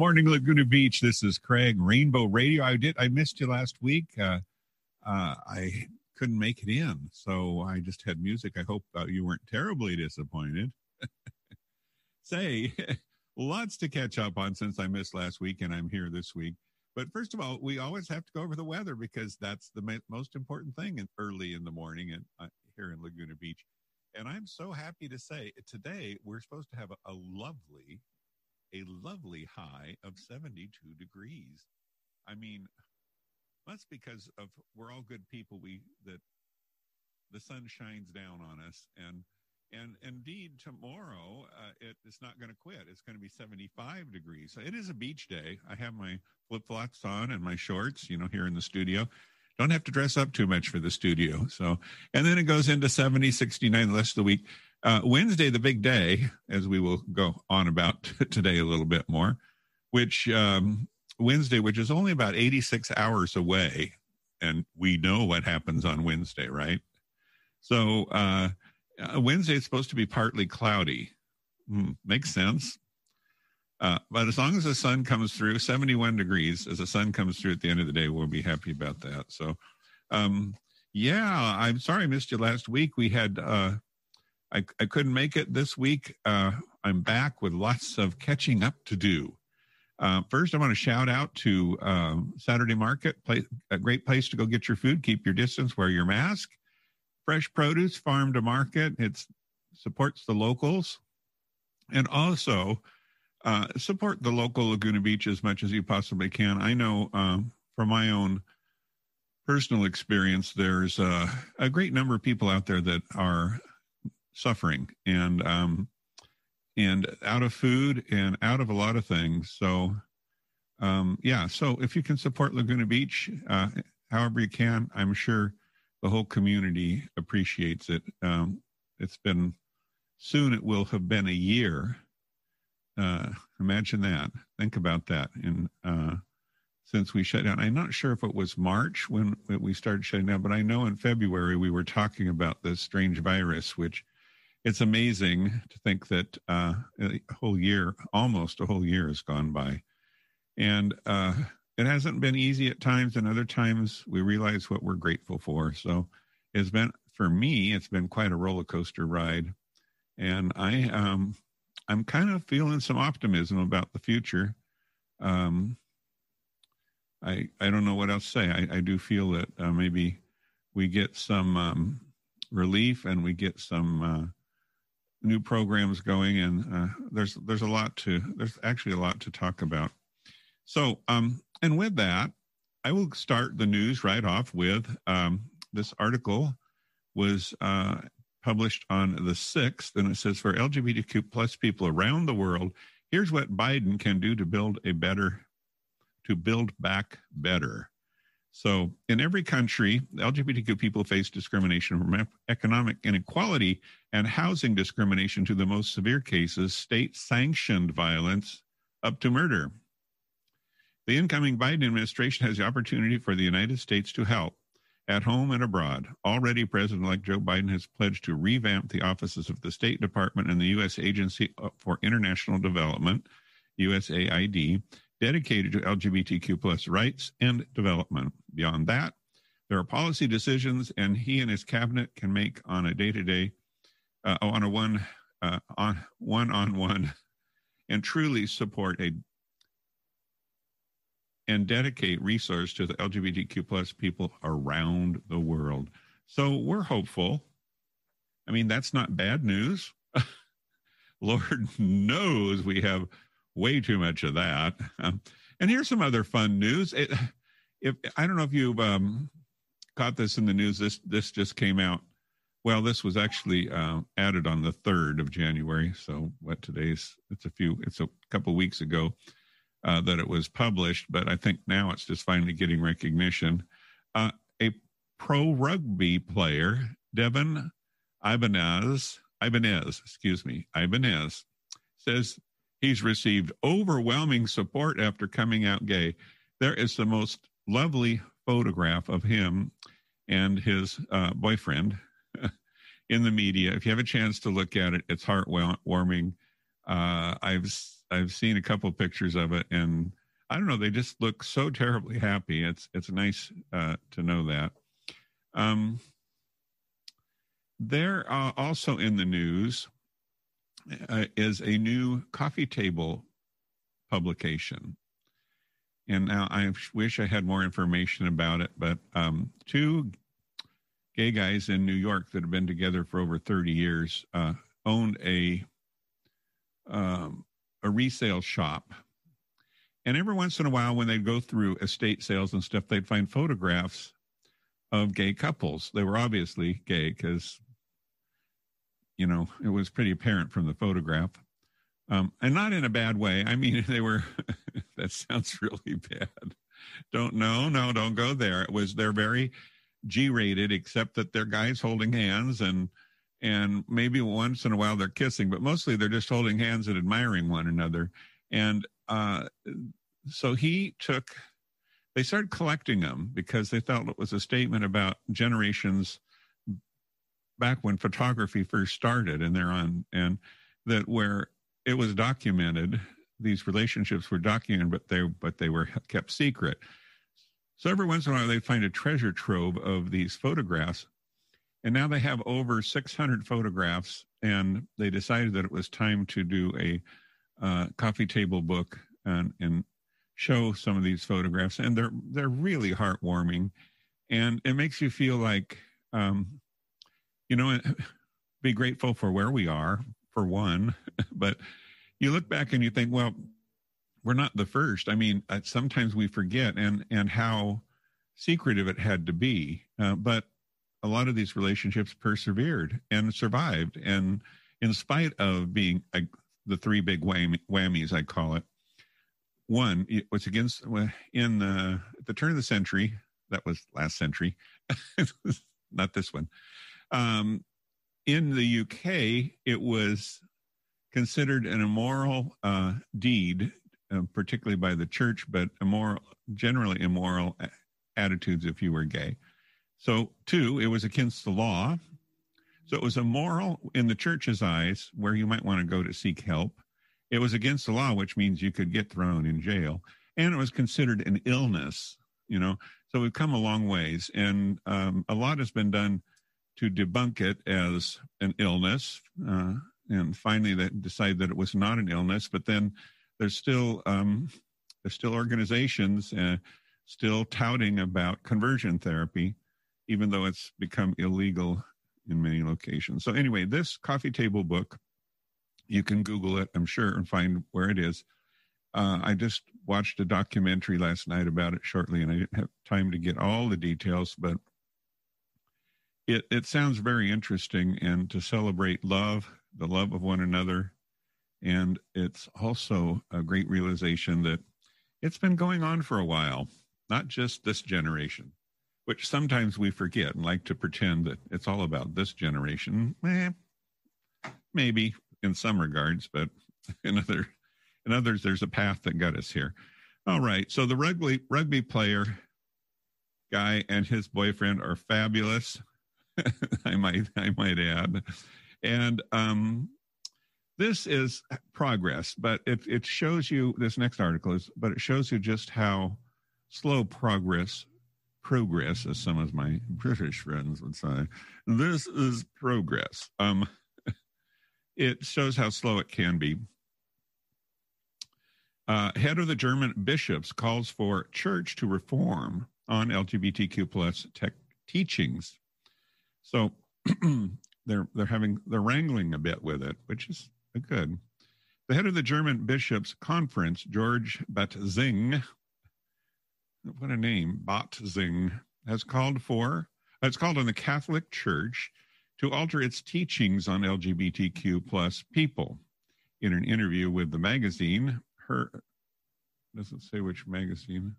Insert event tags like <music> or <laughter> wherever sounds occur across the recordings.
morning, Laguna Beach. This is Craig, Rainbow Radio. I did I missed you last week. Uh, uh, I couldn't make it in, so I just had music. I hope uh, you weren't terribly disappointed. <laughs> Say, <laughs> lots to catch up on since I missed last week, and I'm here this week. But first of all, we always have to go over the weather because that's the ma- most important thing in, early in the morning and uh, here in Laguna Beach. And I'm so happy to say today we're supposed to have a, a lovely, a lovely high of 72 degrees. I mean, that's because of we're all good people. We that the sun shines down on us and and indeed, tomorrow uh, it, it's not going to quit. It's going to be 75 degrees. So it is a beach day. I have my flip flops on and my shorts, you know, here in the studio. Don't have to dress up too much for the studio. So, and then it goes into 70, 69 the rest of the week. Uh, Wednesday, the big day, as we will go on about <laughs> today a little bit more, which um, Wednesday, which is only about 86 hours away. And we know what happens on Wednesday, right? So, uh, uh, Wednesday is supposed to be partly cloudy. Hmm, makes sense. Uh, but as long as the sun comes through, 71 degrees, as the sun comes through at the end of the day, we'll be happy about that. So, um, yeah, I'm sorry I missed you last week. We had, uh, I, I couldn't make it this week. Uh, I'm back with lots of catching up to do. Uh, first, I want to shout out to um, Saturday Market, place, a great place to go get your food. Keep your distance, wear your mask fresh produce, farm to market. It supports the locals and also uh, support the local Laguna Beach as much as you possibly can. I know um, from my own personal experience, there's uh, a great number of people out there that are suffering and um, and out of food and out of a lot of things. So, um, yeah. So if you can support Laguna Beach, uh, however you can, I'm sure the whole community appreciates it. Um, it's been soon. It will have been a year. Uh, imagine that. Think about that. In uh, since we shut down, I'm not sure if it was March when we started shutting down, but I know in February we were talking about this strange virus, which it's amazing to think that uh, a whole year, almost a whole year, has gone by, and uh, it hasn't been easy at times, and other times we realize what we're grateful for. So it's been for me, it's been quite a roller coaster ride, and I um, I'm kind of feeling some optimism about the future. Um, I I don't know what else to say. I, I do feel that uh, maybe we get some um, relief and we get some uh, new programs going, and uh, there's there's a lot to there's actually a lot to talk about. So um, and with that, I will start the news right off with um, this article was uh, published on the 6th, and it says for LGBTQ plus people around the world, here's what Biden can do to build a better, to build back better. So, in every country, LGBTQ people face discrimination from economic inequality and housing discrimination to the most severe cases, state sanctioned violence up to murder. The incoming Biden administration has the opportunity for the United States to help at home and abroad. Already, President elect Joe Biden has pledged to revamp the offices of the State Department and the U.S. Agency uh, for International Development, USAID, dedicated to LGBTQ plus rights and development. Beyond that, there are policy decisions, and he and his cabinet can make on a day to day, on a one uh, on one on one, and truly support a and dedicate resources to the LGBTQ plus people around the world. So we're hopeful. I mean, that's not bad news. <laughs> Lord knows we have way too much of that. Um, and here's some other fun news. It, if I don't know if you've um, caught this in the news, this this just came out. Well, this was actually uh, added on the third of January. So what today's? It's a few. It's a couple weeks ago uh, that it was published, but I think now it's just finally getting recognition. Uh, a pro rugby player, Devin Ibanez, Ibanez, excuse me, Ibanez, says he's received overwhelming support after coming out gay. There is the most lovely photograph of him, and his uh, boyfriend <laughs> in the media. If you have a chance to look at it, it's heartwarming. Uh, I've I've seen a couple pictures of it, and I don't know, they just look so terribly happy. It's it's nice uh, to know that. Um, there uh, also in the news uh, is a new coffee table publication. And now I wish I had more information about it, but um, two gay guys in New York that have been together for over 30 years uh, owned a um, a resale shop. And every once in a while, when they'd go through estate sales and stuff, they'd find photographs of gay couples. They were obviously gay because, you know, it was pretty apparent from the photograph. Um, and not in a bad way. I mean, <laughs> they were, <laughs> that sounds really bad. Don't, no, no, don't go there. It was, they're very G rated, except that they're guys holding hands and, and maybe once in a while they're kissing, but mostly they're just holding hands and admiring one another. And uh, so he took, they started collecting them because they felt it was a statement about generations back when photography first started, and they're on, and that where it was documented, these relationships were documented, but they but they were kept secret. So every once in a while, they find a treasure trove of these photographs and now they have over 600 photographs, and they decided that it was time to do a uh, coffee table book and, and show some of these photographs. And they're they're really heartwarming, and it makes you feel like, um, you know, <sighs> be grateful for where we are for one, <laughs> but you look back and you think, well, we're not the first. I mean, uh, sometimes we forget and and how secretive it had to be, uh, but a lot of these relationships persevered and survived. And in spite of being a, the three big whammies, I call it, one, it was against in the, at the turn of the century, that was last century, <laughs> not this one. Um, in the UK, it was considered an immoral uh, deed, uh, particularly by the church, but immoral, generally immoral attitudes if you were gay. So, two, it was against the law. So it was immoral in the church's eyes, where you might want to go to seek help. It was against the law, which means you could get thrown in jail. And it was considered an illness, you know. So we've come a long ways. And um, a lot has been done to debunk it as an illness. Uh, and finally, they decide that it was not an illness. But then there's still um, there's still organizations uh, still touting about conversion therapy even though it's become illegal in many locations. So, anyway, this coffee table book, you can Google it, I'm sure, and find where it is. Uh, I just watched a documentary last night about it shortly, and I didn't have time to get all the details, but it, it sounds very interesting and to celebrate love, the love of one another. And it's also a great realization that it's been going on for a while, not just this generation which sometimes we forget and like to pretend that it's all about this generation. Eh, maybe in some regards, but <laughs> in other in others, there's a path that got us here. All right, so the rugby rugby player guy and his boyfriend are fabulous. <laughs> I might I might add, and um, this is progress, but it it shows you this next article is, but it shows you just how slow progress progress, as some of my British friends would say. This is progress. Um, <laughs> it shows how slow it can be. Uh, head of the German bishops calls for church to reform on LGBTQ plus tech teachings. So <clears throat> they're they're having they're wrangling a bit with it, which is good. The head of the German bishops conference, George Batzing, what a name, Batzing, has called for, has called on the Catholic Church to alter its teachings on LGBTQ plus people. In an interview with the magazine, her doesn't say which magazine.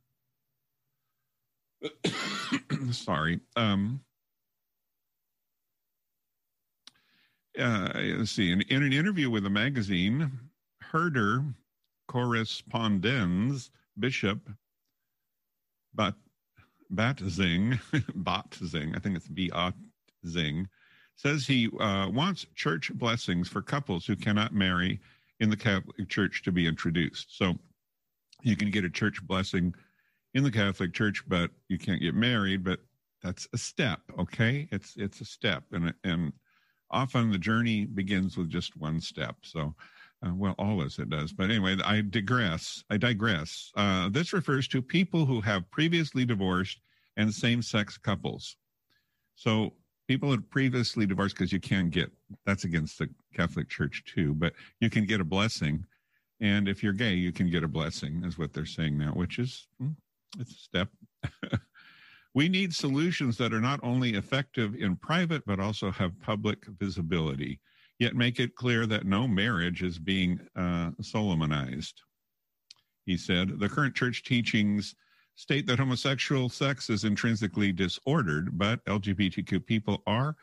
<coughs> Sorry. Um, uh, let's see. In, in, an interview with a magazine, Herder correspondence Bishop but Batzing, <laughs> Batzing, I think it's B Zing, says he uh, wants church blessings for couples who cannot marry in the Catholic Church to be introduced. So you can get a church blessing in the Catholic Church, but you can't get married. But that's a step, okay? It's it's a step, and and often the journey begins with just one step. So. Uh, well, always it does. But anyway, I digress. I digress. Uh, this refers to people who have previously divorced and same sex couples. So people had previously divorced because you can't get that's against the Catholic Church too, but you can get a blessing. And if you're gay, you can get a blessing, is what they're saying now, which is hmm, it's a step. <laughs> we need solutions that are not only effective in private, but also have public visibility, yet make it clear that no marriage is being uh, Solomonized. He said, the current church teachings state that homosexual sex is intrinsically disordered, but LGBTQ people are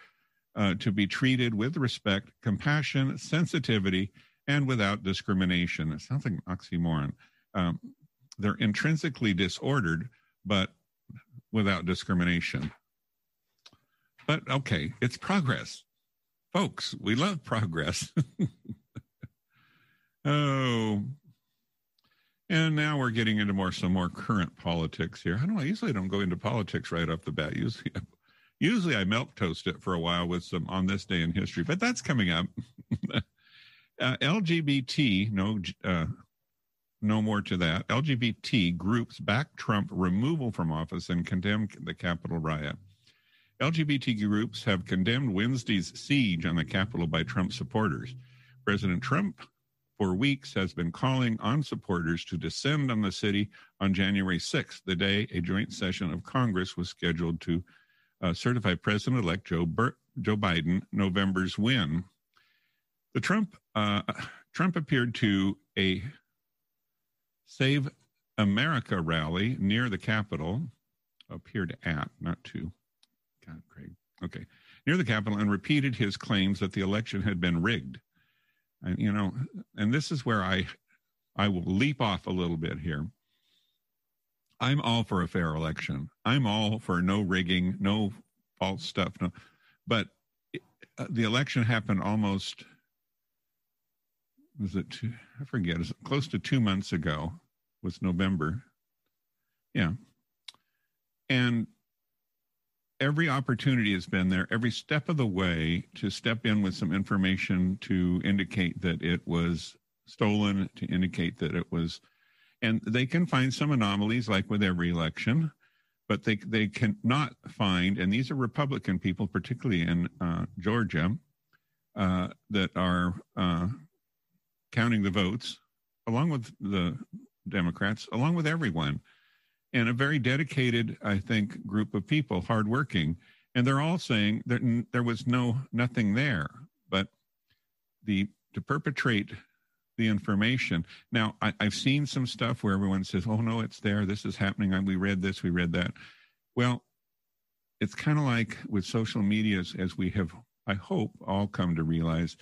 uh, to be treated with respect, compassion, sensitivity, and without discrimination. It sounds like an oxymoron. Um, they're intrinsically disordered, but without discrimination. But okay, it's progress. Folks, we love progress. <laughs> oh, and now we're getting into more some more current politics here. I don't. Usually don't go into politics right off the bat. Usually, <laughs> usually I milk toast it for a while with some on this day in history, but that's coming up. <laughs> uh, LGBT, no, uh, no more to that. LGBT groups back Trump removal from office and condemn the Capitol riot. LGBT groups have condemned Wednesday's siege on the Capitol by Trump supporters. President Trump for weeks has been calling on supporters to descend on the city on January 6th, the day a joint session of Congress was scheduled to uh, certify President elect Joe, Bur- Joe Biden November's win. The Trump, uh, Trump appeared to a Save America rally near the Capitol, appeared at, not to. God, Craig. Okay. Near the Capitol and repeated his claims that the election had been rigged. And, you know, and this is where I, I will leap off a little bit here. I'm all for a fair election. I'm all for no rigging, no false stuff. No, but uh, the election happened almost was it two, I forget, it close to two months ago was November. Yeah. And every opportunity has been there, every step of the way to step in with some information to indicate that it was stolen, to indicate that it was, and they can find some anomalies like with every election, but they they cannot find, and these are Republican people, particularly in uh, Georgia, uh, that are uh, counting the votes along with the Democrats, along with everyone and a very dedicated, I think, group of people, hardworking, and they're all saying that there was no nothing there, but the to perpetrate the information. Now, I, have seen some stuff where everyone says, "Oh no, it's there. This is happening. We read this. We read that." Well, it's kind of like with social media, as we have, I hope, all come to realize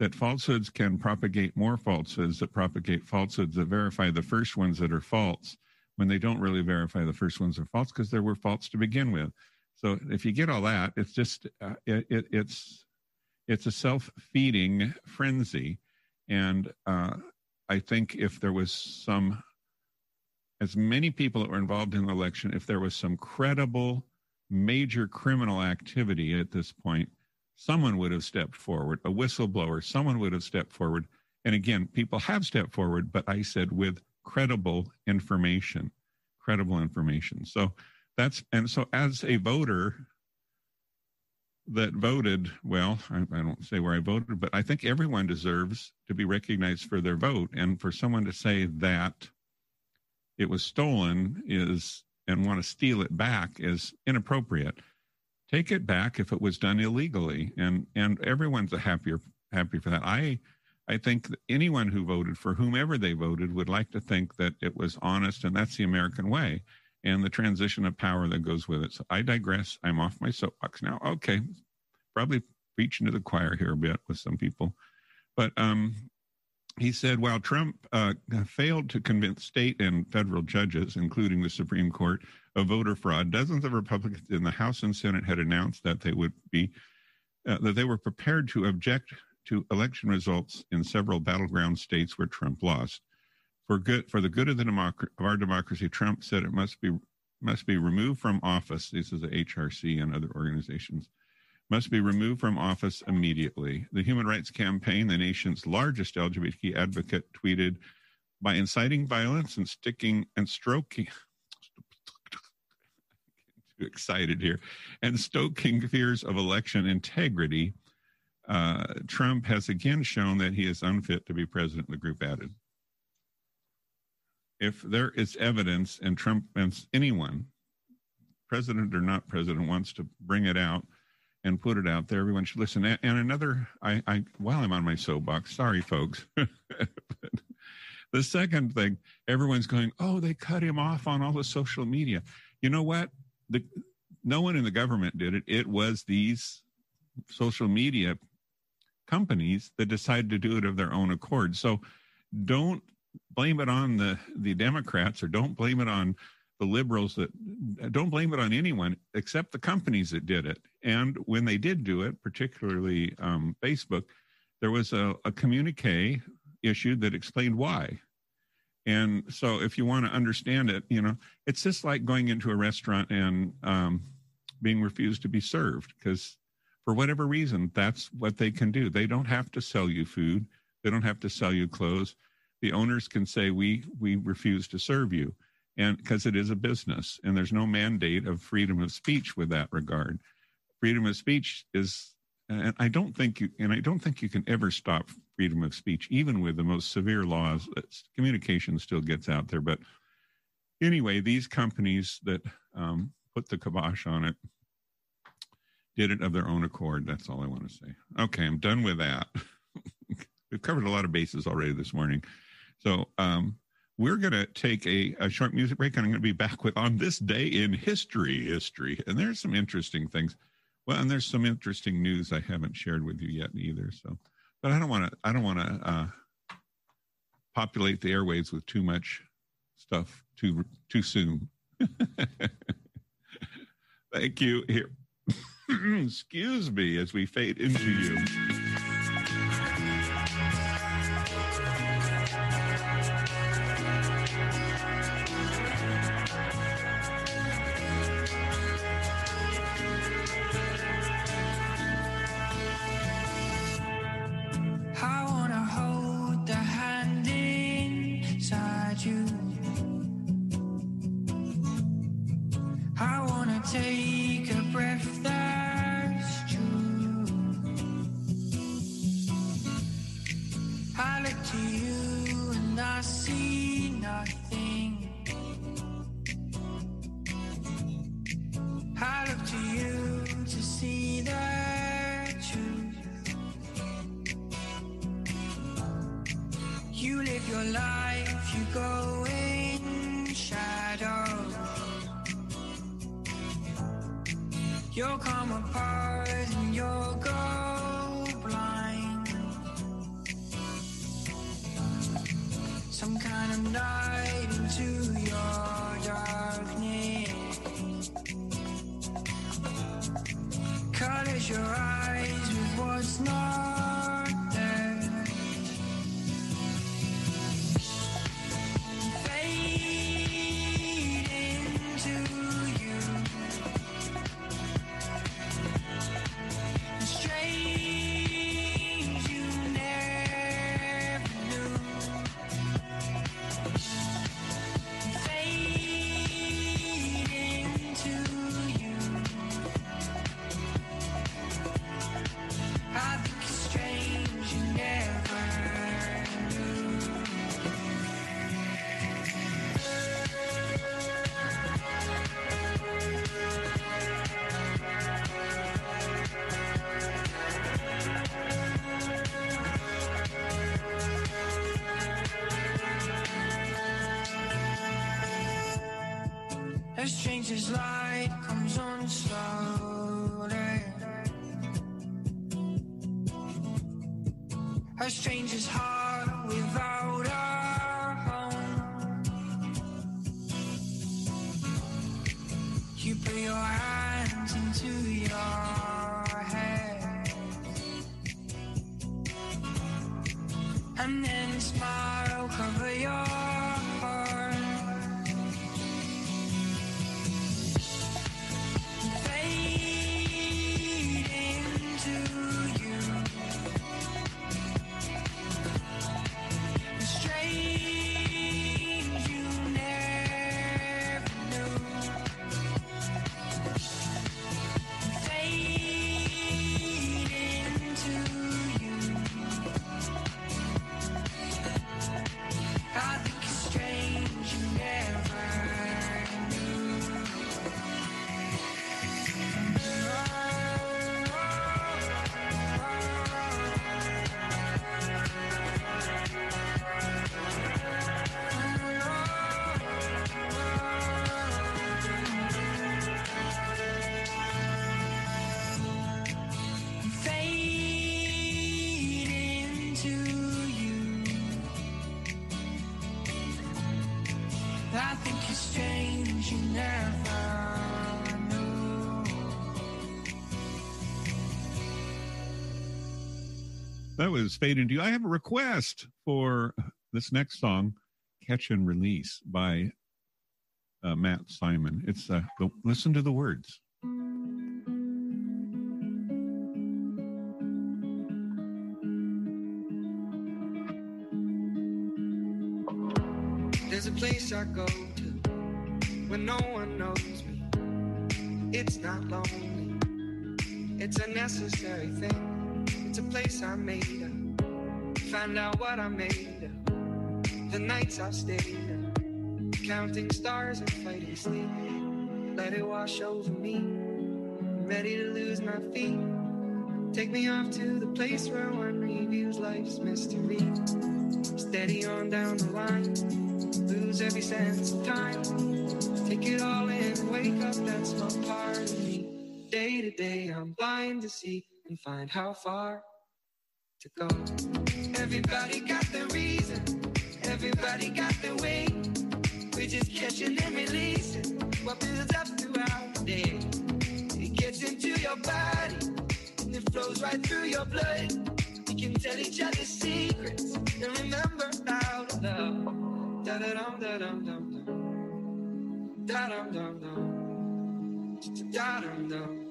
that falsehoods can propagate more falsehoods that propagate falsehoods that verify the first ones that are false when they don't really verify the first ones are false because there were faults to begin with. So if you get all that, it's just uh, it, it, it's it's a self feeding frenzy, and uh, I think if there was some as many people that were involved in the election, if there was some credible major criminal activity at this point, someone would have stepped forward, a whistleblower, someone would have stepped forward. And again, people have stepped forward, but I said with credible information, credible information. So that's, and so as a voter that voted, well, I, I, don't say where I voted, but I think everyone deserves to be recognized for their vote. And for someone to say that it was stolen is, and want to steal it back is inappropriate. Take it back if it was done illegally. And, and everyone's a happier, happy for that. I, I think anyone who voted for whomever they voted would like to think that it was honest, and that's the American way, and the transition of power that goes with it. So I digress. I'm off my soapbox now. Okay, probably preaching to the choir here a bit with some people, but um, he said while Trump uh, failed to convince state and federal judges, including the Supreme Court, of voter fraud. Dozens of Republicans in the House and Senate had announced that they would be uh, that they were prepared to object to election results in several battleground states where Trump lost. For good for the good of the democ- of our democracy, Trump said it must be must be removed from office. This is the HRC and other organizations must be removed from office immediately. The Human Rights Campaign, the nation's largest LGBT advocate, tweeted by inciting violence and sticking and stroking excited here and stoking fears of election integrity uh, trump has again shown that he is unfit to be president the group added if there is evidence and trump and anyone president or not president wants to bring it out and put it out there everyone should listen and another i, I while i'm on my soapbox sorry folks <laughs> The second thing, everyone's going, oh, they cut him off on all the social media. You know what? The, no one in the government did it. It was these social media companies that decided to do it of their own accord. So don't blame it on the, the Democrats or don't blame it on the liberals that don't blame it on anyone except the companies that did it. And when they did do it, particularly um, Facebook, there was a, a communique issued that explained why. And so, if you want to understand it, you know, it's just like going into a restaurant and um, being refused to be served because, for whatever reason, that's what they can do. They don't have to sell you food. They don't have to sell you clothes. The owners can say, "We we refuse to serve you," and because it is a business, and there's no mandate of freedom of speech with that regard. Freedom of speech is and I don't think you and I don't think you can ever stop freedom of speech, even with the most severe laws. Communication still gets out there, but anyway, these companies that um, put the kibosh on it did it of their own accord. That's all I want to say. Okay, I'm done with that. <laughs> We've covered a lot of bases already this morning, so um, we're going to take a, a short music break, and I'm going to be back with on this day in history, history, and there's some interesting things. Well, and there's some interesting news I haven't shared with you yet either. So, but I don't want to. I don't want to uh, populate the airwaves with too much stuff too too soon. <laughs> Thank you. Here, <clears throat> excuse me, as we fade into you. Take a stranger's light comes That was Fade Into You. I have a request for this next song, Catch and Release by uh, Matt Simon. It's uh, go, listen to the words. There's a place I go to when no one knows me. It's not lonely, it's a necessary thing. It's a place I made up. Find out what I made of. The nights I've stayed up, counting stars and fighting sleep. Let it wash over me. I'm ready to lose my feet. Take me off to the place where one reviews life's mystery. Steady on down the line lose every sense of time. Take it all in, wake up, that's my part of me. Day to day, I'm blind to see and find how far to go. Everybody got the reason, everybody got the way. We're just catching and releasing what builds up throughout the day. It gets into your body and it flows right through your blood. We can tell each other secrets and remember how to love. Da da dum da dum dum dum. Da dum dum dum. Da dum dum.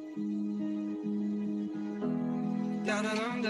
Da da dum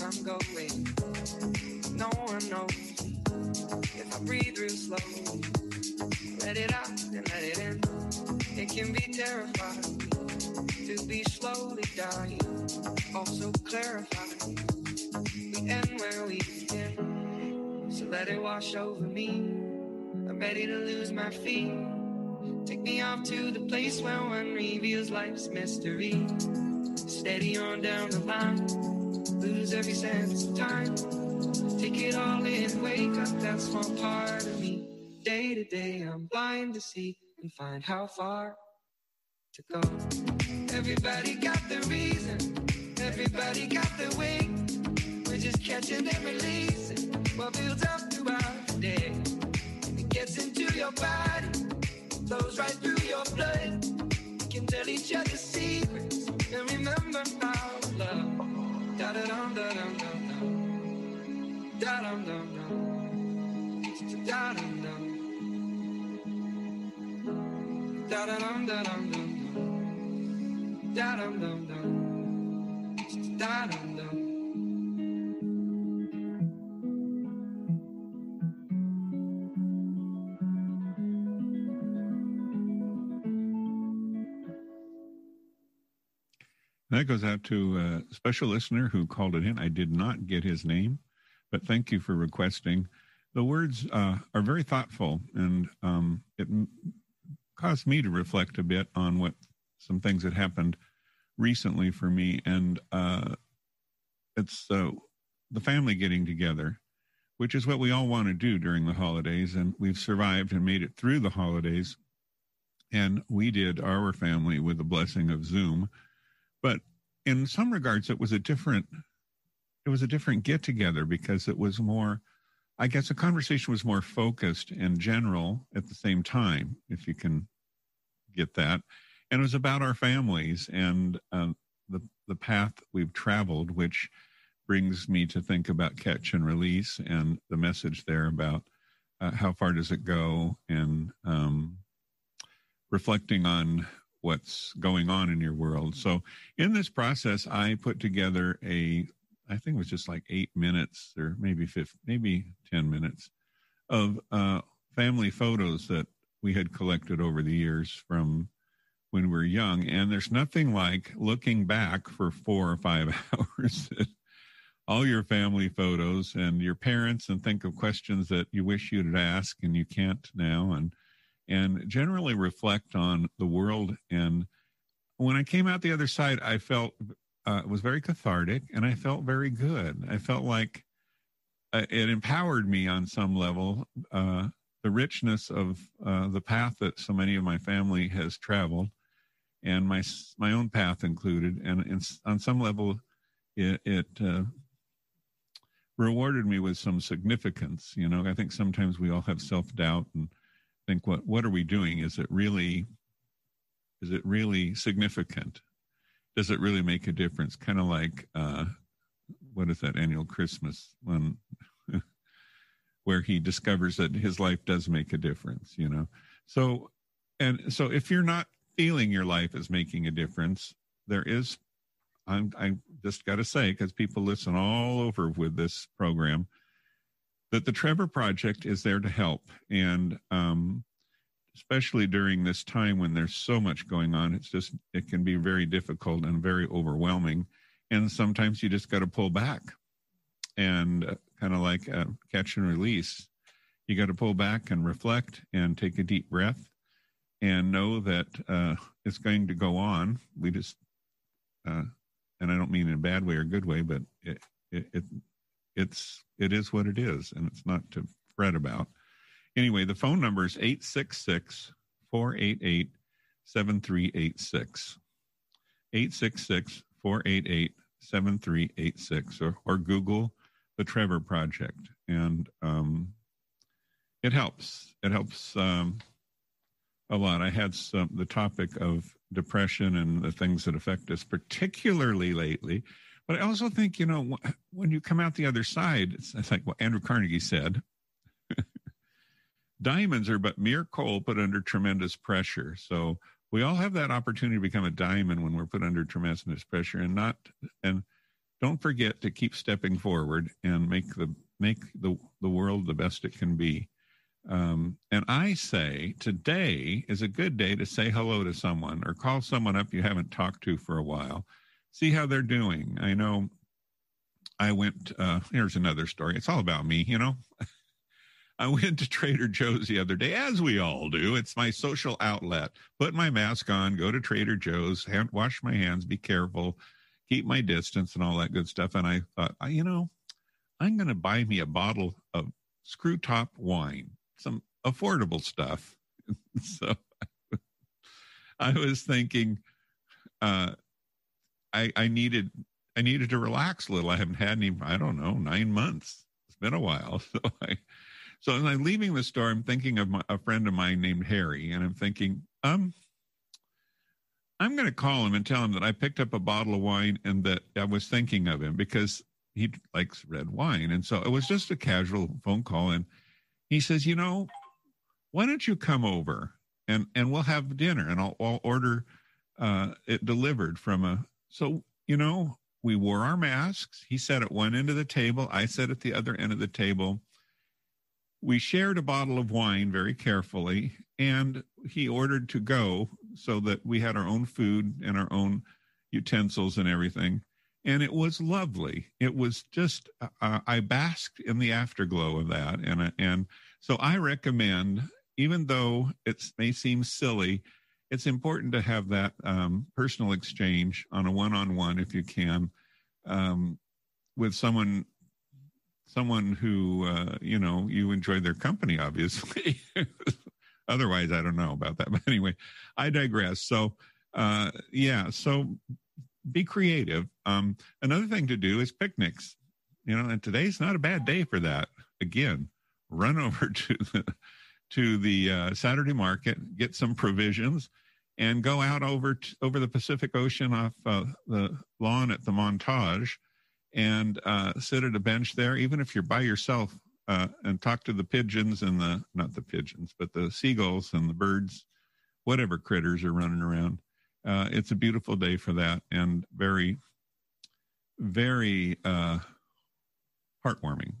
I'm going. If I breathe real slow, let it out and let it in. It can be terrifying to be slowly dying. Also clarifying. We end where we begin. So let it wash over me. I'm ready to lose my feet. Take me off to the place where one reveals life's mystery. Steady on down the line lose every sense of time. Take it all in, wake up, that's one part of me. Day to day, I'm blind to see and find how far to go. Everybody got the reason, everybody got the way. We're just catching and releasing what builds up throughout the day. It gets into your body, flows right through your blood. We can tell each other secrets and remember how love. Da da da. That goes out to a special listener who called it in. I did not get his name, but thank you for requesting. The words uh, are very thoughtful, and um, it caused me to reflect a bit on what some things that happened recently for me. And uh, it's uh, the family getting together which is what we all want to do during the holidays. And we've survived and made it through the holidays. And we did our family with the blessing of Zoom. But in some regards, it was a different, it was a different get together because it was more, I guess, the conversation was more focused and general at the same time, if you can get that. And it was about our families and uh, the the path we've traveled, which brings me to think about catch and release and the message there about uh, how far does it go and um, reflecting on what's going on in your world. So in this process, I put together a, I think it was just like eight minutes or maybe fifth, maybe 10 minutes of uh, family photos that we had collected over the years from when we were young. And there's nothing like looking back for four or five <laughs> hours at all your family photos and your parents and think of questions that you wish you'd ask and you can't now and and generally reflect on the world and when i came out the other side i felt uh, it was very cathartic and i felt very good. I felt like uh, it empowered me on some level. Uh, the richness of uh, the path that so many of my family has traveled and my my own path included and it's, on some level it, it uh, rewarded me with some significance you know? I think sometimes we all have self-doubt and think what what are we doing? Is it really is it really significant does it really make a difference? Kind of like uh what is that annual christmas when <laughs> where he discovers that his life does make a difference you know? So and so if you're not feeling your life is making a difference there is i'm i just got to say because people listen all over with this program that the trevor project is there to help. And um, especially during this time when there's so much going on it's just it can be very difficult and very overwhelming. And sometimes you just got to pull back and uh, kind of like uh, catch and release. You got to pull back and reflect and take a deep breath and know that uh, it's going to go on. We just uh, and i don't mean in a bad way or good way but it, it, it it's it is what it is and it's not to fret about anyway the phone number is 866 488 7386 866 488 7386 or google the trevor project. And um, it helps. It helps um, a lot. I had some the topic of depression and the things that affect us particularly lately. But I also think, you know, when you come out the other side, it's, it's like what Andrew Carnegie said diamonds are but mere coal put under tremendous pressure. So we all have that opportunity to become a diamond when we're put under tremendous pressure and not, and don't forget to keep stepping forward and make the, make the, the world the best it can be. Um, and I say today is a good day to say hello to someone or call someone up you haven't talked to for a while see how they're doing. I know I went, uh, here's another story. It's all about me, you know. <laughs> I went to Trader Joe's the other day, as we all do. It's my social outlet. Put my mask on, go to Trader Joe's, hand, wash my hands, be careful, keep my distance, and all that good stuff. And I thought, you know, I'm going to buy me a bottle of screw top wine, some affordable stuff. <laughs> so <laughs> I was thinking, uh, I, I needed I needed to relax a little. I haven't had any, I don't know, nine months. It's been a while. <laughs> So I so as I'm leaving the store, I'm thinking of my, a friend of mine named Harry, and I'm thinking, um, I'm going to call him and tell him that I picked up a bottle of wine and that I was thinking of him because he likes red wine. And so it was just a casual phone call. And he says, you know, why don't you come over and, and we'll have dinner and I'll, I'll order uh, it delivered from a, so, you know, we wore our masks. He sat at one end of the table, I sat at the other end of the table. We shared a bottle of wine very carefully, and he ordered to go so that we had our own food and our own utensils and everything. And it was lovely. It was just, uh, I basked in the afterglow of that. And, and so I recommend, even though it may seem silly, it's important to have that um, personal exchange on a one-on-one if you can um, with someone someone who uh, you know you enjoy their company, obviously. <laughs> Otherwise, I don't know about that. <laughs> But anyway, I digress. So, uh, yeah, so be creative. Um, another thing to do is picnics. You know, and today's not a bad day for that. Again, run <laughs> over to the to the uh, Saturday market, get some provisions, and go out over t- over the Pacific Ocean off the lawn at the Montage, and uh, sit at a bench there. Even if you're by yourself, uh, and talk to the pigeons and the not the pigeons, but the seagulls and the birds, whatever critters are running around. Uh, it's a beautiful day for that, and very, very uh, heartwarming.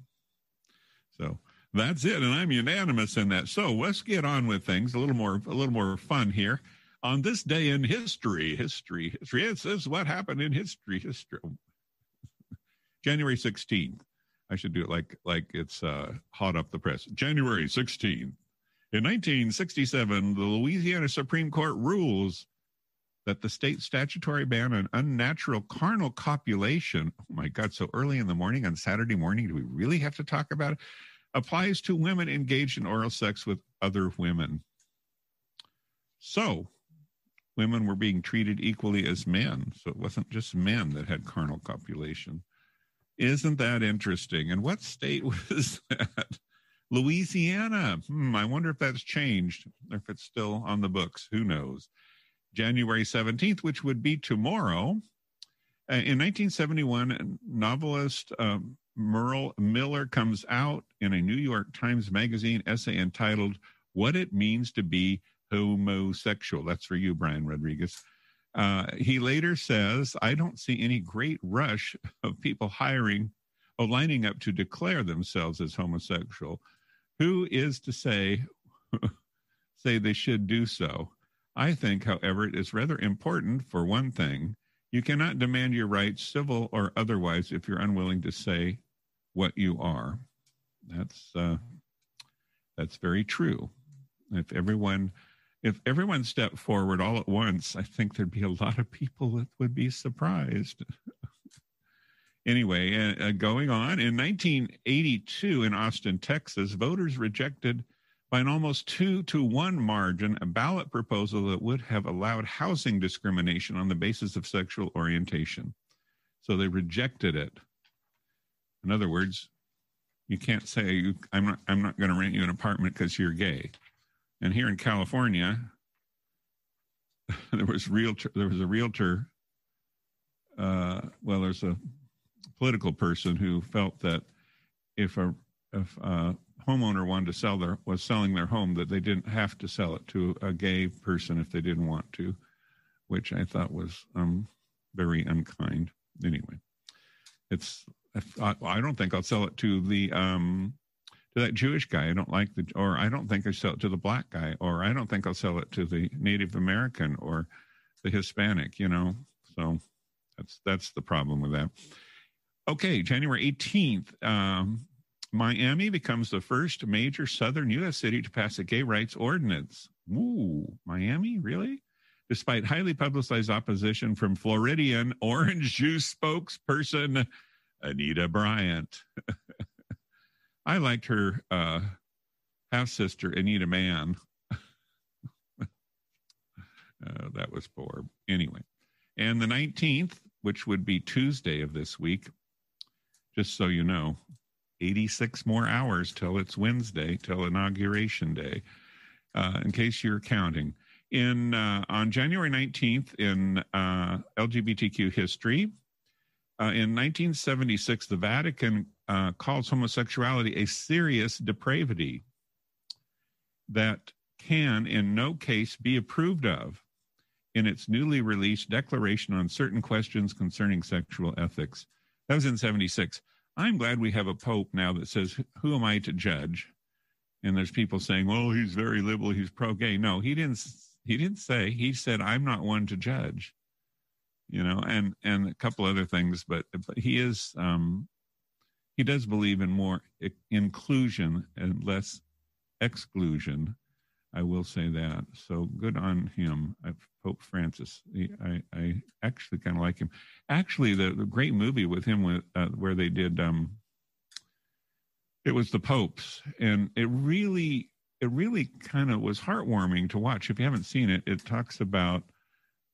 So that's it, and I'm unanimous in that. So let's get on with things. A little more, a little more fun here on this day in history. History, history. It says what happened in history. History. January 16th. I should do it like like it's uh, hot off the press. January 16th. In 1967, the Louisiana Supreme Court rules that the state statutory ban on unnatural carnal copulation, oh my God, so early in the morning on Saturday morning, do we really have to talk about it? Applies to women engaged in oral sex with other women. So, women were being treated equally as men. So, it wasn't just men that had carnal copulation. Isn't that interesting? And what state <laughs> was that? Louisiana. Hmm, I wonder if that's changed, or if it's still on the books. Who knows? January 17th, which would be tomorrow. Uh, in 1971, novelist um, Merle Miller comes out in a New York Times Magazine essay entitled What It Means to Be Homosexual. That's for you, Brian Rodriguez. Uh, he later says, I don't see any great rush of people hiring or lining up to declare themselves as homosexual. Who is to say, <laughs> say they should do so? I think, however, it is rather important for one thing. You cannot demand your rights, civil or otherwise, if you're unwilling to say what you are. That's uh, that's very true. If everyone if everyone stepped forward all at once, I think there'd be a lot of people that would be surprised. <laughs> anyway, uh, going on, in 1982 in Austin, Texas, voters rejected by an almost two to one margin a ballot proposal that would have allowed housing discrimination on the basis of sexual orientation. So they rejected it. In other words, you can't say I'm not I'm not going to rent you an apartment because you're gay. And here in California, <laughs> there was realtor. There was a realtor. Uh, well, there's a political person who felt that if a if a homeowner wanted to sell their was selling their home, that they didn't have to sell it to a gay person if they didn't want to, which I thought was um, very unkind. Anyway, it's I, I don't think I'll sell it to the um, to that Jewish guy. I don't like the, or I don't think I sell it to the black guy, or I don't think I'll sell it to the Native American or the Hispanic. You know, so that's that's the problem with that. Okay, January eighteenth. Um, Miami becomes the first major southern U.S. city to pass a gay rights ordinance. Ooh, Miami, really? Despite highly publicized opposition from Floridian orange juice spokesperson Anita Bryant. <laughs> I liked her uh, half sister, Anita Mann. <laughs> uh, that was poor. Anyway, and the 19th, which would be Tuesday of this week, just so you know, 86 more hours till it's Wednesday, till Inauguration Day, uh, in case you're counting. In uh, on January 19th in uh, LGBTQ history, uh, in 1976, the Vatican uh, calls homosexuality a serious depravity that can, in no case, be approved of in its newly released Declaration on Certain Questions Concerning Sexual Ethics. That was in 76. I'm glad we have a pope now that says, Who am I to judge? And there's people saying, Well, he's very liberal, he's pro gay. No, he didn't. He didn't say. He said, "I'm not one to judge." You know, and and a couple other things, but but he is um, he does believe in more inclusion and less exclusion. I will say that. So good on him, Pope Francis. He, I, I actually kind of like him. Actually, the, the great movie with him with, uh, where they did um, it was the popes and it really it really kind of was heartwarming to watch if you haven't seen it it talks about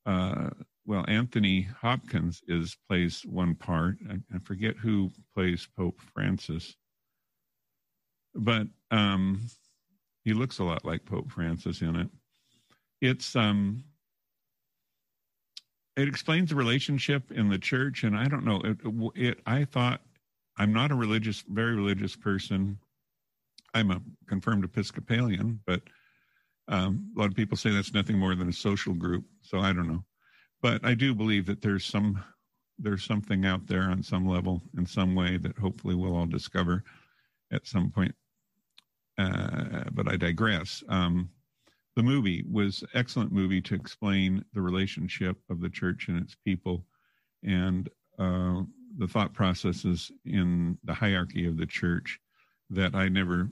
uh well anthony hopkins is plays one part. I, I forget who plays pope francis. But um he looks a lot like pope francis in it. It's um it explains the relationship in the church and i don't know it, it i thought i'm not a religious very religious person. I'm a confirmed episcopalian but um, a lot of people say that's nothing more than a social group so i don't know but i do believe that there's some there's something out there on some level in some way that hopefully we'll all discover at some point uh, but i digress um, the movie was excellent movie to explain the relationship of the church and its people and uh, the thought processes in the hierarchy of the church that I never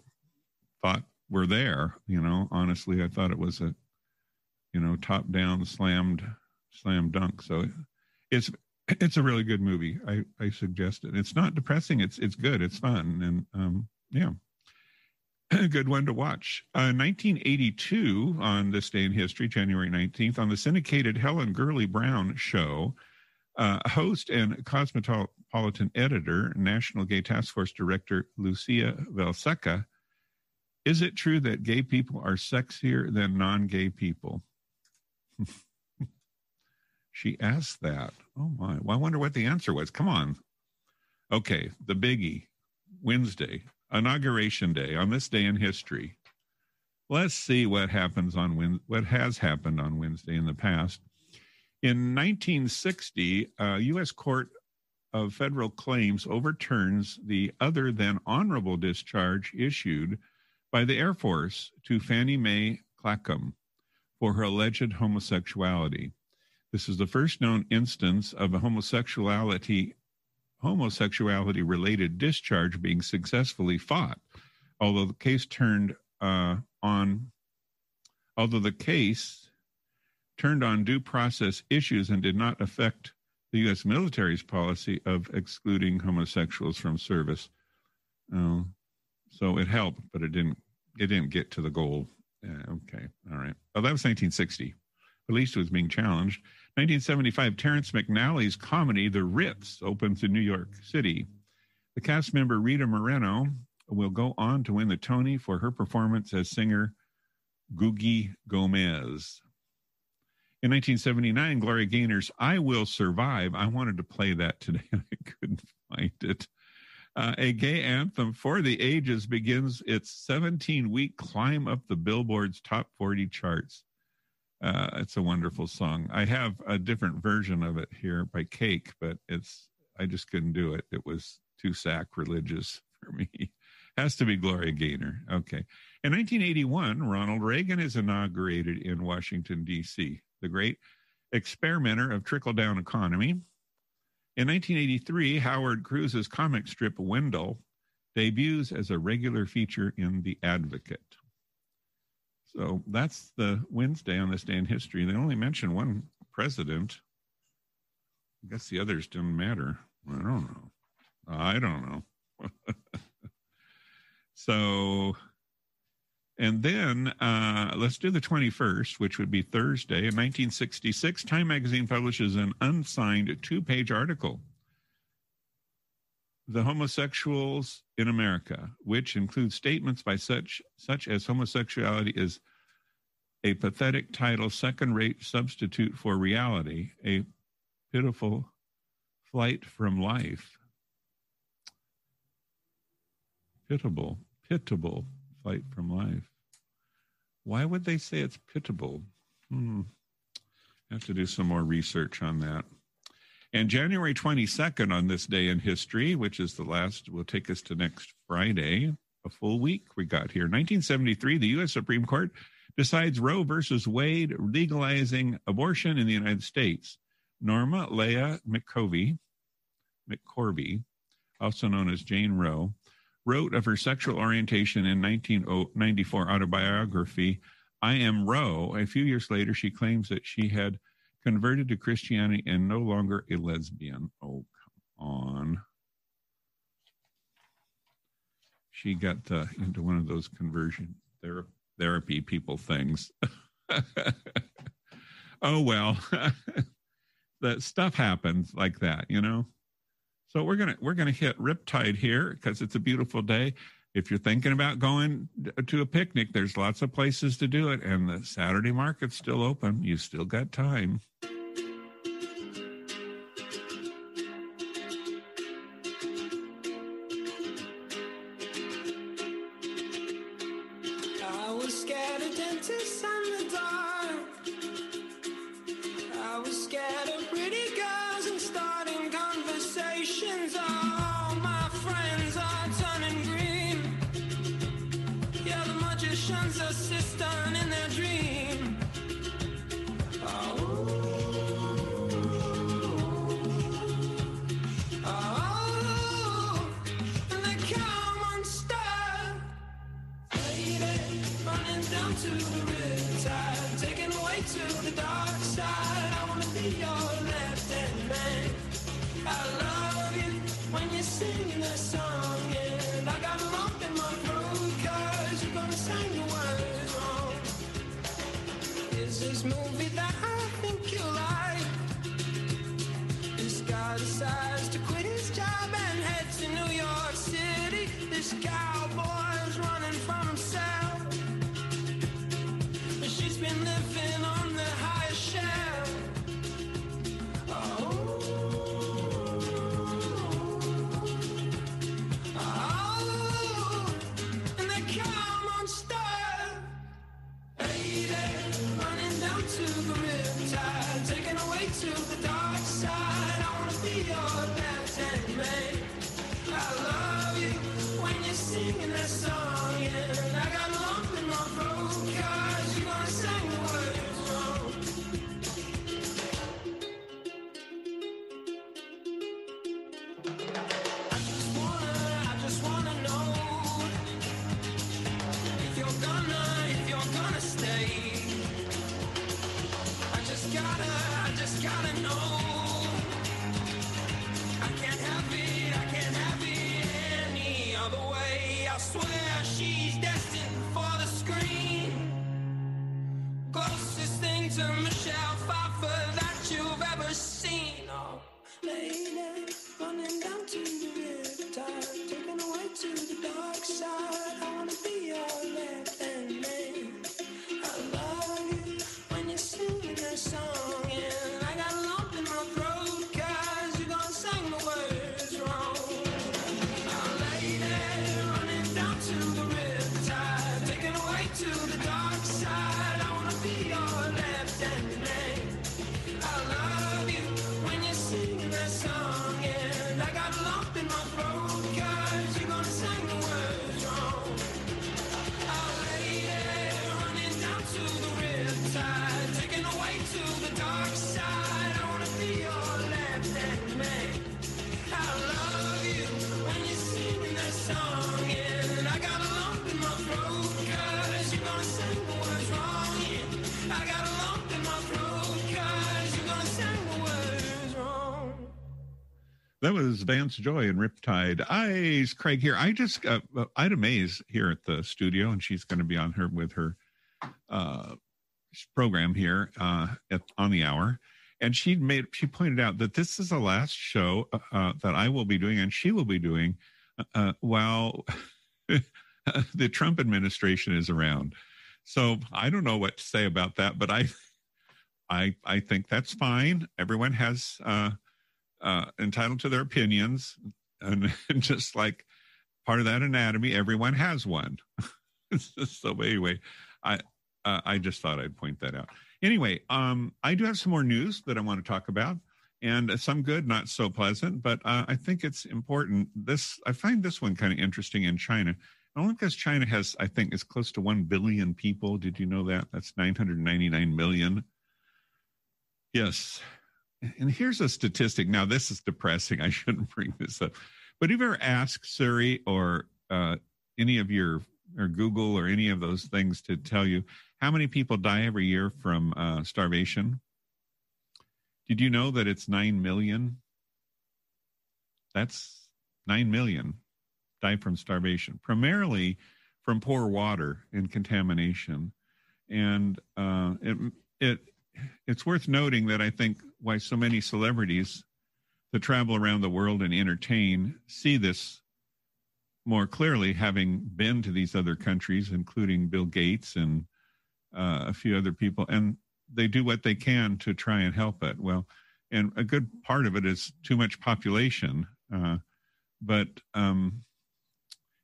thought were there. You know, honestly, I thought it was a, you know, top down slammed slam dunk. So it's it's a really good movie. I I suggest it. It's not depressing. It's it's good. It's fun and um yeah a <clears throat> good one to watch. Uh, 1982, on this day in history, January 19th, on the syndicated Helen Gurley Brown show, uh, host and cosmopolitan editor, National Gay Task Force Director Lucia Valeska, is it true that gay people are sexier than non gay people? <laughs> she asked that. Oh my. Well, I wonder what the answer was. Come on. Okay, the biggie, Wednesday, inauguration day on this day in history. Let's see what happens on what has happened on Wednesday in the past. In 1960, a U.S. Court of Federal Claims overturns the other than honorable discharge issued by the Air Force to Fannie Mae Clackum for her alleged homosexuality. This is the first known instance of a homosexuality homosexuality related discharge being successfully fought, although the case turned uh, on, although the case turned on due process issues and did not affect the U.S. military's policy of excluding homosexuals from service. Uh, so it helped, but it didn't. It didn't get to the goal. Uh, okay, all right. Oh, that was 1960. At least it was being challenged. 1975, Terrence McNally's comedy The Ritz opens in New York City. The cast member Rita Moreno will go on to win the Tony for her performance as singer Googie Gomez. In 1979, Gloria Gaynor's I Will Survive. I wanted to play that today <laughs> and I couldn't find it. Uh, a gay anthem for the ages begins its 17 week climb up the Billboard's top 40 charts. Uh, it's a wonderful song. I have a different version of it here by Cake, but it's I just couldn't do it. It was too sacrilegious <laughs> for me. Has to be Gloria Gaynor. Okay. In 1981, Ronald Reagan is inaugurated in Washington, D.C., the great experimenter of trickle down economy. In 1983, Howard Cruse's comic strip Wendell debuts as a regular feature in The Advocate. So that's the Wednesday on this day in history. They only mention one president. I guess the others didn't matter. I don't know. I don't know. <laughs> so, and then uh, let's do the 21st, which would be Thursday. In 1966, Time Magazine publishes an unsigned two page article the homosexuals in America, which includes statements by such such as homosexuality is a pathetic title, second-rate substitute for reality, a pitiful flight from life. Pitiable, pitiable flight from life. Why would they say it's pitiable? Hmm. I have to do some more research on that. And January 22nd, on this day in history, which is the last, will take us to next Friday, a full week we got here. 1973, the U.S. Supreme Court decides Roe versus Wade legalizing abortion in the United States. Norma Leah McCovey, McCorvey, also known as Jane Roe, wrote of her sexual orientation in 1994 autobiography, I Am Roe. A few years later, she claims that she had converted to Christianity and no longer a lesbian. Oh, come on. she got uh, into one of those conversion ther- therapy people things. <laughs> oh well, <laughs> that stuff happens like that, you know. So we're gonna we're gonna hit Riptide here because it's a beautiful day. If you're thinking about going to a picnic, there's lots of places to do it, and the Saturday market's still open. You still got time. That was Vance Joy and Riptide. Eyes, Craig here. I just uh, uh, Ida Mays here at the studio, and she's going to be on her with her uh, program here uh, at, on the hour. And she made she pointed out that this is the last show uh, uh, that I will be doing, and she will be doing uh, while <laughs> the Trump administration is around. So I don't know what to say about that, but I, I, I think that's fine. Everyone has. Uh, uh, entitled to their opinions, and, <laughs> just like part of that anatomy, everyone has one. <laughs> so anyway, I uh, I just thought I'd point that out. Anyway, um, I do have some more news that I want to talk about, and some good, not so pleasant, but uh, I think it's important. This I find this one kind of interesting in China. Only because China has, I think, is close to one billion people. Did you know that? That's nine hundred ninety-nine million. Yes, and here's a statistic. Now, this is depressing. <laughs> I shouldn't bring this up. But have you ever asked Siri or uh, any of your, or Google or any of those things to tell you how many people die every year from uh, starvation? Did you know that it's 9 million? That's 9 million die from starvation, primarily from poor water and contamination. And uh, it, it, it's worth noting that I think why so many celebrities that travel around the world and entertain see this more clearly, having been to these other countries, including Bill Gates and uh, a few other people, and they do what they can to try and help it. Well, and a good part of it is too much population. Uh, but um,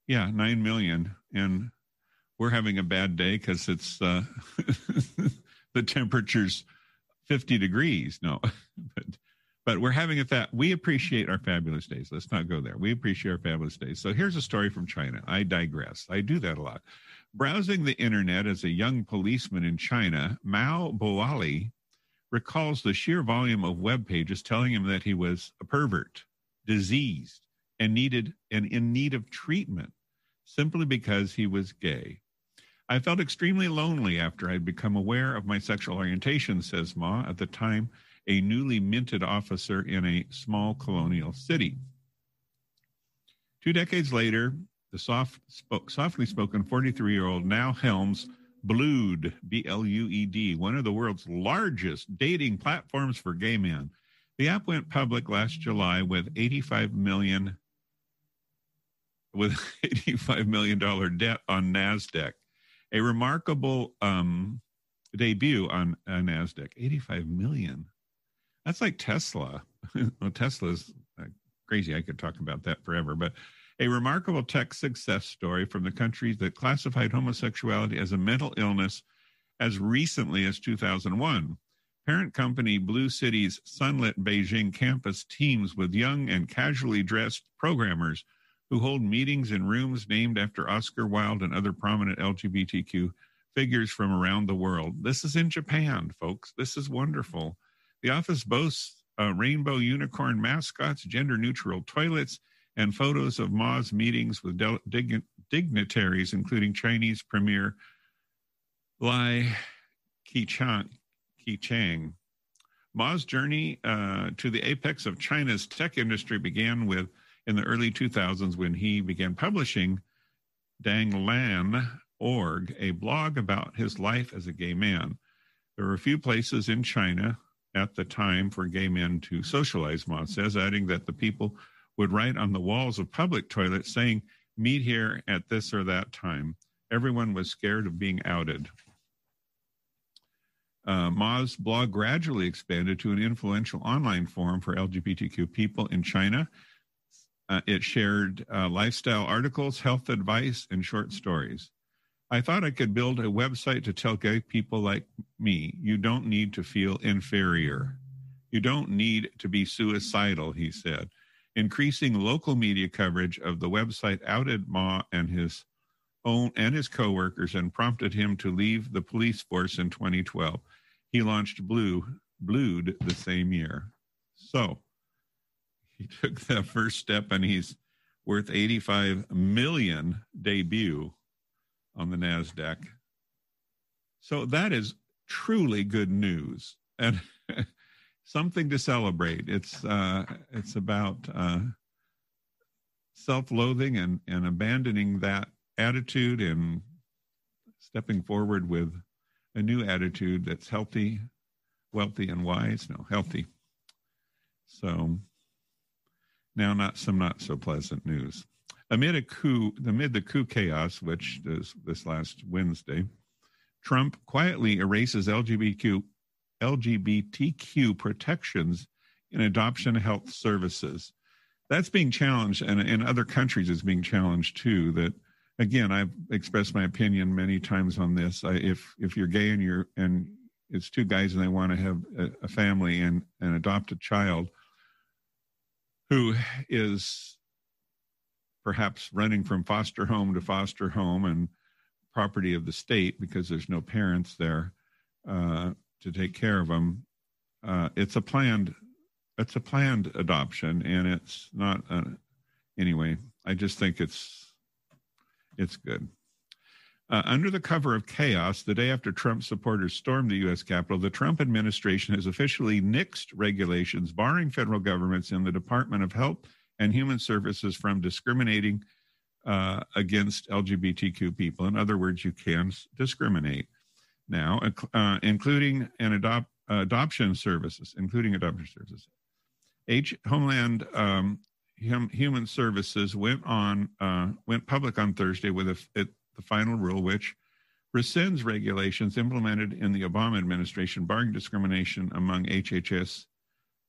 yeah, nine million, and we're having a bad day because it's uh, <laughs> the temperature's fifty degrees. No, <laughs> but but we're having a that we appreciate our fabulous days. Let's not go there. We appreciate our fabulous days. So here's a story from China. I digress. I do that a lot. Browsing the internet as a young policeman in China, Ma Baoli recalls the sheer volume of web pages telling him that he was a pervert, diseased, and needed and in need of treatment simply because he was gay. I felt extremely lonely after I'd become aware of my sexual orientation, says Ma, at the time a newly minted officer in a small colonial city. Two decades later, the soft, spoke, softly spoken 43 year old now helms Blued, B L U E D, one of the world's largest dating platforms for gay men. The app went public last July with 85 million with <laughs> 85 million dollar debt on Nasdaq. A remarkable um, debut on uh, Nasdaq. 85 million. That's like Tesla. <laughs> well, Tesla's uh, crazy. I could talk about that forever, but a remarkable tech success story from the country that classified homosexuality as a mental illness as recently as 2001. Parent company Blue City's sunlit Beijing campus teams with young and casually dressed programmers who hold meetings in rooms named after Oscar Wilde and other prominent LGBTQ figures from around the world. This is in Japan, folks. This is wonderful. The office boasts uh, rainbow unicorn mascots, gender neutral toilets, and photos of Ma's meetings with del- dig- dignitaries, including Chinese Premier Li Keqiang. Keqiang. Ma's journey uh, to the apex of China's tech industry began with in the early 2000s when he began publishing Danlan.org, a blog about his life as a gay man. There were a few places in China at the time for gay men to socialize, Ma says, adding that the people would write on the walls of public toilets saying, Meet here at this or that time. Everyone was scared of being outed. Uh, Ma's blog gradually expanded to an influential online forum for LGBTQ people in China. Uh, it shared uh, lifestyle articles, health advice, and short stories. I thought I could build a website to tell gay people like me you don't need to feel inferior. You don't need to be suicidal, he said. Increasing local media coverage of the website outed Ma and his own and his coworkers and prompted him to leave the police force in 2012. He launched Blue Blued the same year. So he <laughs> took that first step and he's worth 85 million debut on the NASDAQ. So that is truly good news and <laughs> something to celebrate. It's, uh, it's about uh, self loathing and, and abandoning that attitude and stepping forward with a new attitude that's healthy, wealthy, and wise. No, healthy. So now, not some not so pleasant news. Amid a coup, amid the coup chaos, which is this last Wednesday, Trump quietly erases LGBTQ, LGBTQ protections in adoption health services. That's being challenged, and in other countries, is being challenged too. That again, I've expressed my opinion many times on this. I, if if you're gay and you're and it's two guys and they want to have a, a family and, and adopt a child who is perhaps running from foster home to foster home and property of the state because there's no parents there uh, to take care of them. Uh, it's a planned, it's a planned adoption, and it's not. A, anyway, I just think it's it's good. Uh, under the cover of chaos, the day after Trump supporters stormed the U.S. Capitol, the Trump administration has officially nixed regulations barring federal governments in the Department of Health and Human Services from discriminating uh, against LGBTQ people. In other words, you can discriminate now, uh, including an adopt uh, adoption services, including adoption services. H Homeland um, hum, Human Services went on uh, went public on Thursday with a, it, the final rule, which rescinds regulations implemented in the Obama administration barring discrimination among HHS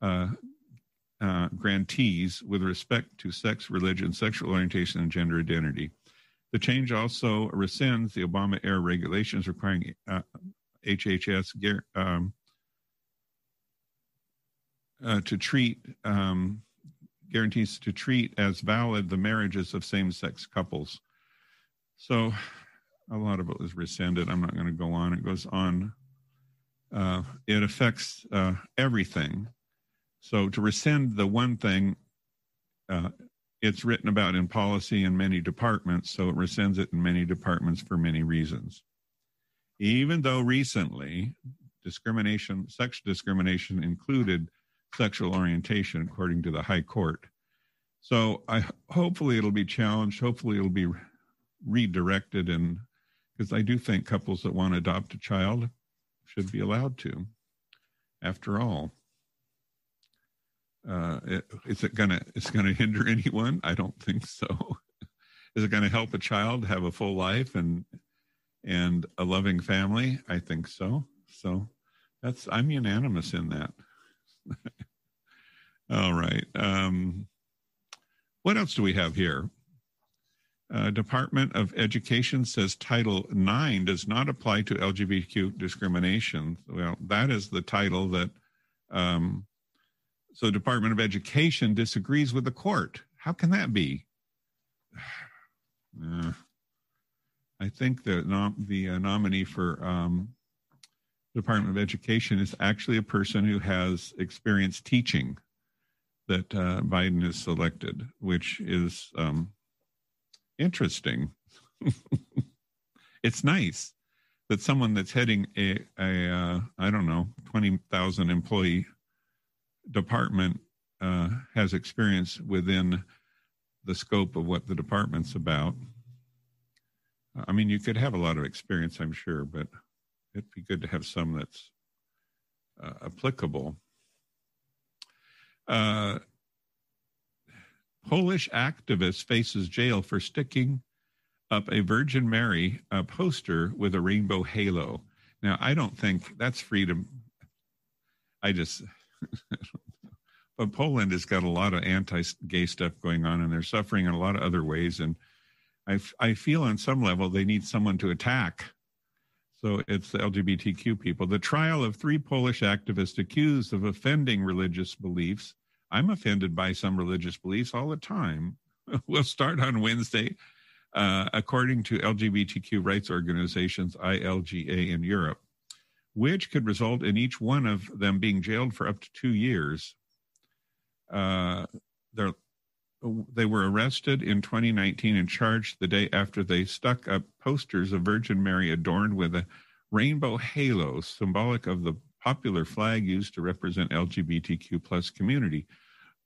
uh, uh, grantees with respect to sex, religion, sexual orientation, and gender identity. The change also rescinds the Obama era regulations requiring uh, HHS um, uh, to treat um, guarantees to treat as valid the marriages of same-sex couples. So, a lot of it was rescinded. I'm not going to go on. It goes on. Uh, it affects uh, everything. So, to rescind the one thing, uh, it's written about in policy in many departments, so it rescinds it in many departments for many reasons. Even though recently discrimination, sex discrimination included sexual orientation, according to the High Court. So I hopefully it'll be challenged. Hopefully it'll be redirected, and because I do think couples that want to adopt a child should be allowed to. After all, uh, it, is it gonna is it gonna hinder <laughs> anyone? I don't think so. <laughs> is it going to help a child have a full life and and a loving family? I think so. So that's I'm unanimous in that. <laughs> All right. Um, what else do we have here? Uh, Department of Education says Title IX does not apply to LGBTQ discrimination. Well, that is the title that. Um, so, Department of Education disagrees with the court. How can that be? <sighs> Uh, I think the nom- the uh, nominee for um, Department of Education is actually a person who has experience teaching that uh, Biden is selected, which is um, interesting. <laughs> it's nice that someone that's heading a, a uh, I don't know, 20,000 employee department uh, has experience within the scope of what the department's about. I mean, you could have a lot of experience, I'm sure, but it'd be good to have some that's uh, applicable. Uh, Polish activist faces jail for sticking up a Virgin Mary uh, poster with a rainbow halo. Now, I don't think that's freedom. I just, <laughs> but Poland has got a lot of anti-gay stuff going on, and they're suffering in a lot of other ways. And I, I feel on some level they need someone to attack so it's the LGBTQ people. The trial of three Polish activists accused of offending religious beliefs. I'm offended by some religious beliefs all the time. <laughs> we'll start on Wednesday, uh, according to LGBTQ rights organizations, ILGA in Europe, which could result in each one of them being jailed for up to two years. Uh, they were arrested in 2019 and charged the day after they stuck up posters of Virgin Mary adorned with a rainbow halo, symbolic of the popular flag used to represent LGBTQ plus community.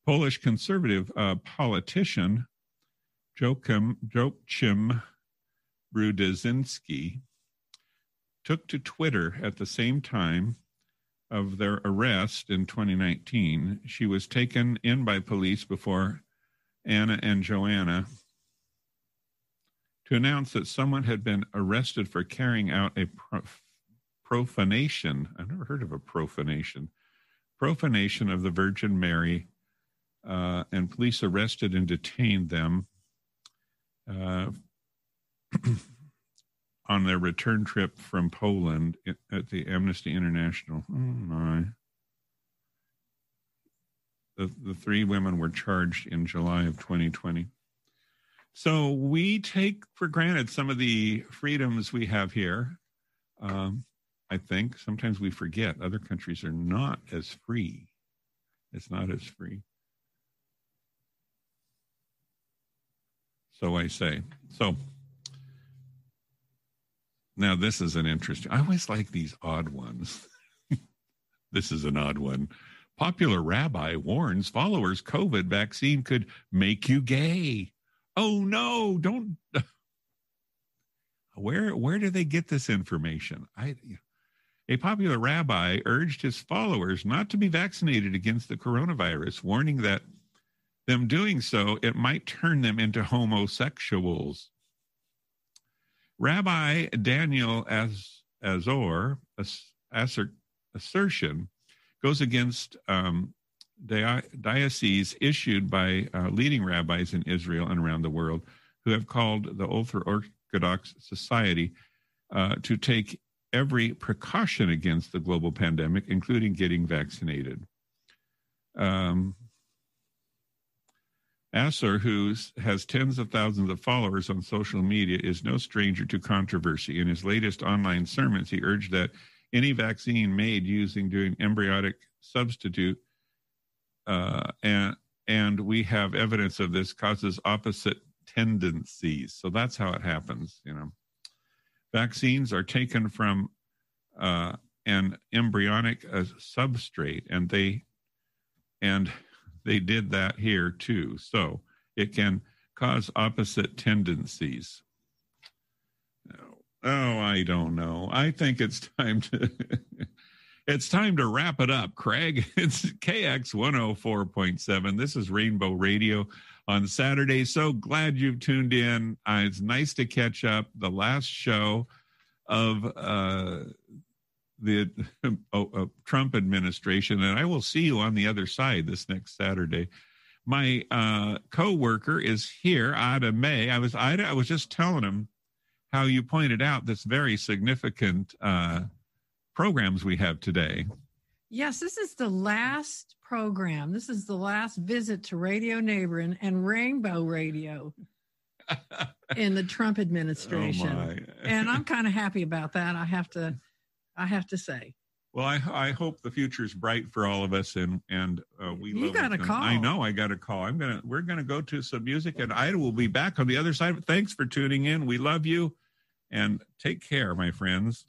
Polish conservative uh, politician Joachim, Joachim Brudzinski took to Twitter at the same time of their arrest in 2019. She was taken in by police before Anna and Joanna to announce that someone had been arrested for carrying out a profanation. I've never heard of a profanation. Profanation of the Virgin Mary, uh, and police arrested and detained them uh, <clears throat> on their return trip from Poland at the Amnesty International. Oh my. The, the three women were charged in July of 2020. So we take for granted some of the freedoms we have here. Um, I think sometimes we forget other countries are not as free. It's not as free. So I say. So now this is an interesting. I always like these odd ones. <laughs> this is an odd one. Popular rabbi warns followers COVID vaccine could make you gay. Oh no, don't. <laughs> Where where do they get this information? I a popular rabbi urged his followers not to be vaccinated against the coronavirus, warning that them doing so it might turn them into homosexuals. Rabbi Daniel Az- Asor assert, assertion goes against um, di- diocese issued by uh, leading rabbis in Israel and around the world who have called the ultra Orthodox Society uh, to take every precaution against the global pandemic, including getting vaccinated. Um, Asser, who has tens of thousands of followers on social media, is no stranger to controversy. In his latest online sermons, he urged that any vaccine made using doing embryonic substitute, uh, and and we have evidence of this causes opposite tendencies. So that's how it happens. You know, vaccines are taken from uh, an embryonic uh, substrate, and they and they did that here too. So it can cause opposite tendencies. Oh, I don't know. I think it's <laughs> time to it's time to wrap it up, Craig. <laughs> It's KX 104.7. This is Rainbow Radio on Saturday. So glad you've tuned in. Uh, it's nice to catch up. The last show of uh, the <laughs> uh, Trump administration, and I will see you on the other side this next Saturday. My uh, co-worker is here, Ida May. I was Ida. I was just telling him how you pointed out this very significant uh, programs we have today. Yes, this is the last program. This is the last visit to Radio Neighboring and Rainbow Radio <laughs> in the Trump administration. Oh and I'm kind of happy about that. I have to I have to say. Well, I, I hope the future is bright for all of us, and and uh, we. You got a call. I know I got a call. I'm gonna we're gonna go to some music, and Ida will be back on the other side. Thanks for tuning in. We love you, and take care, my friends.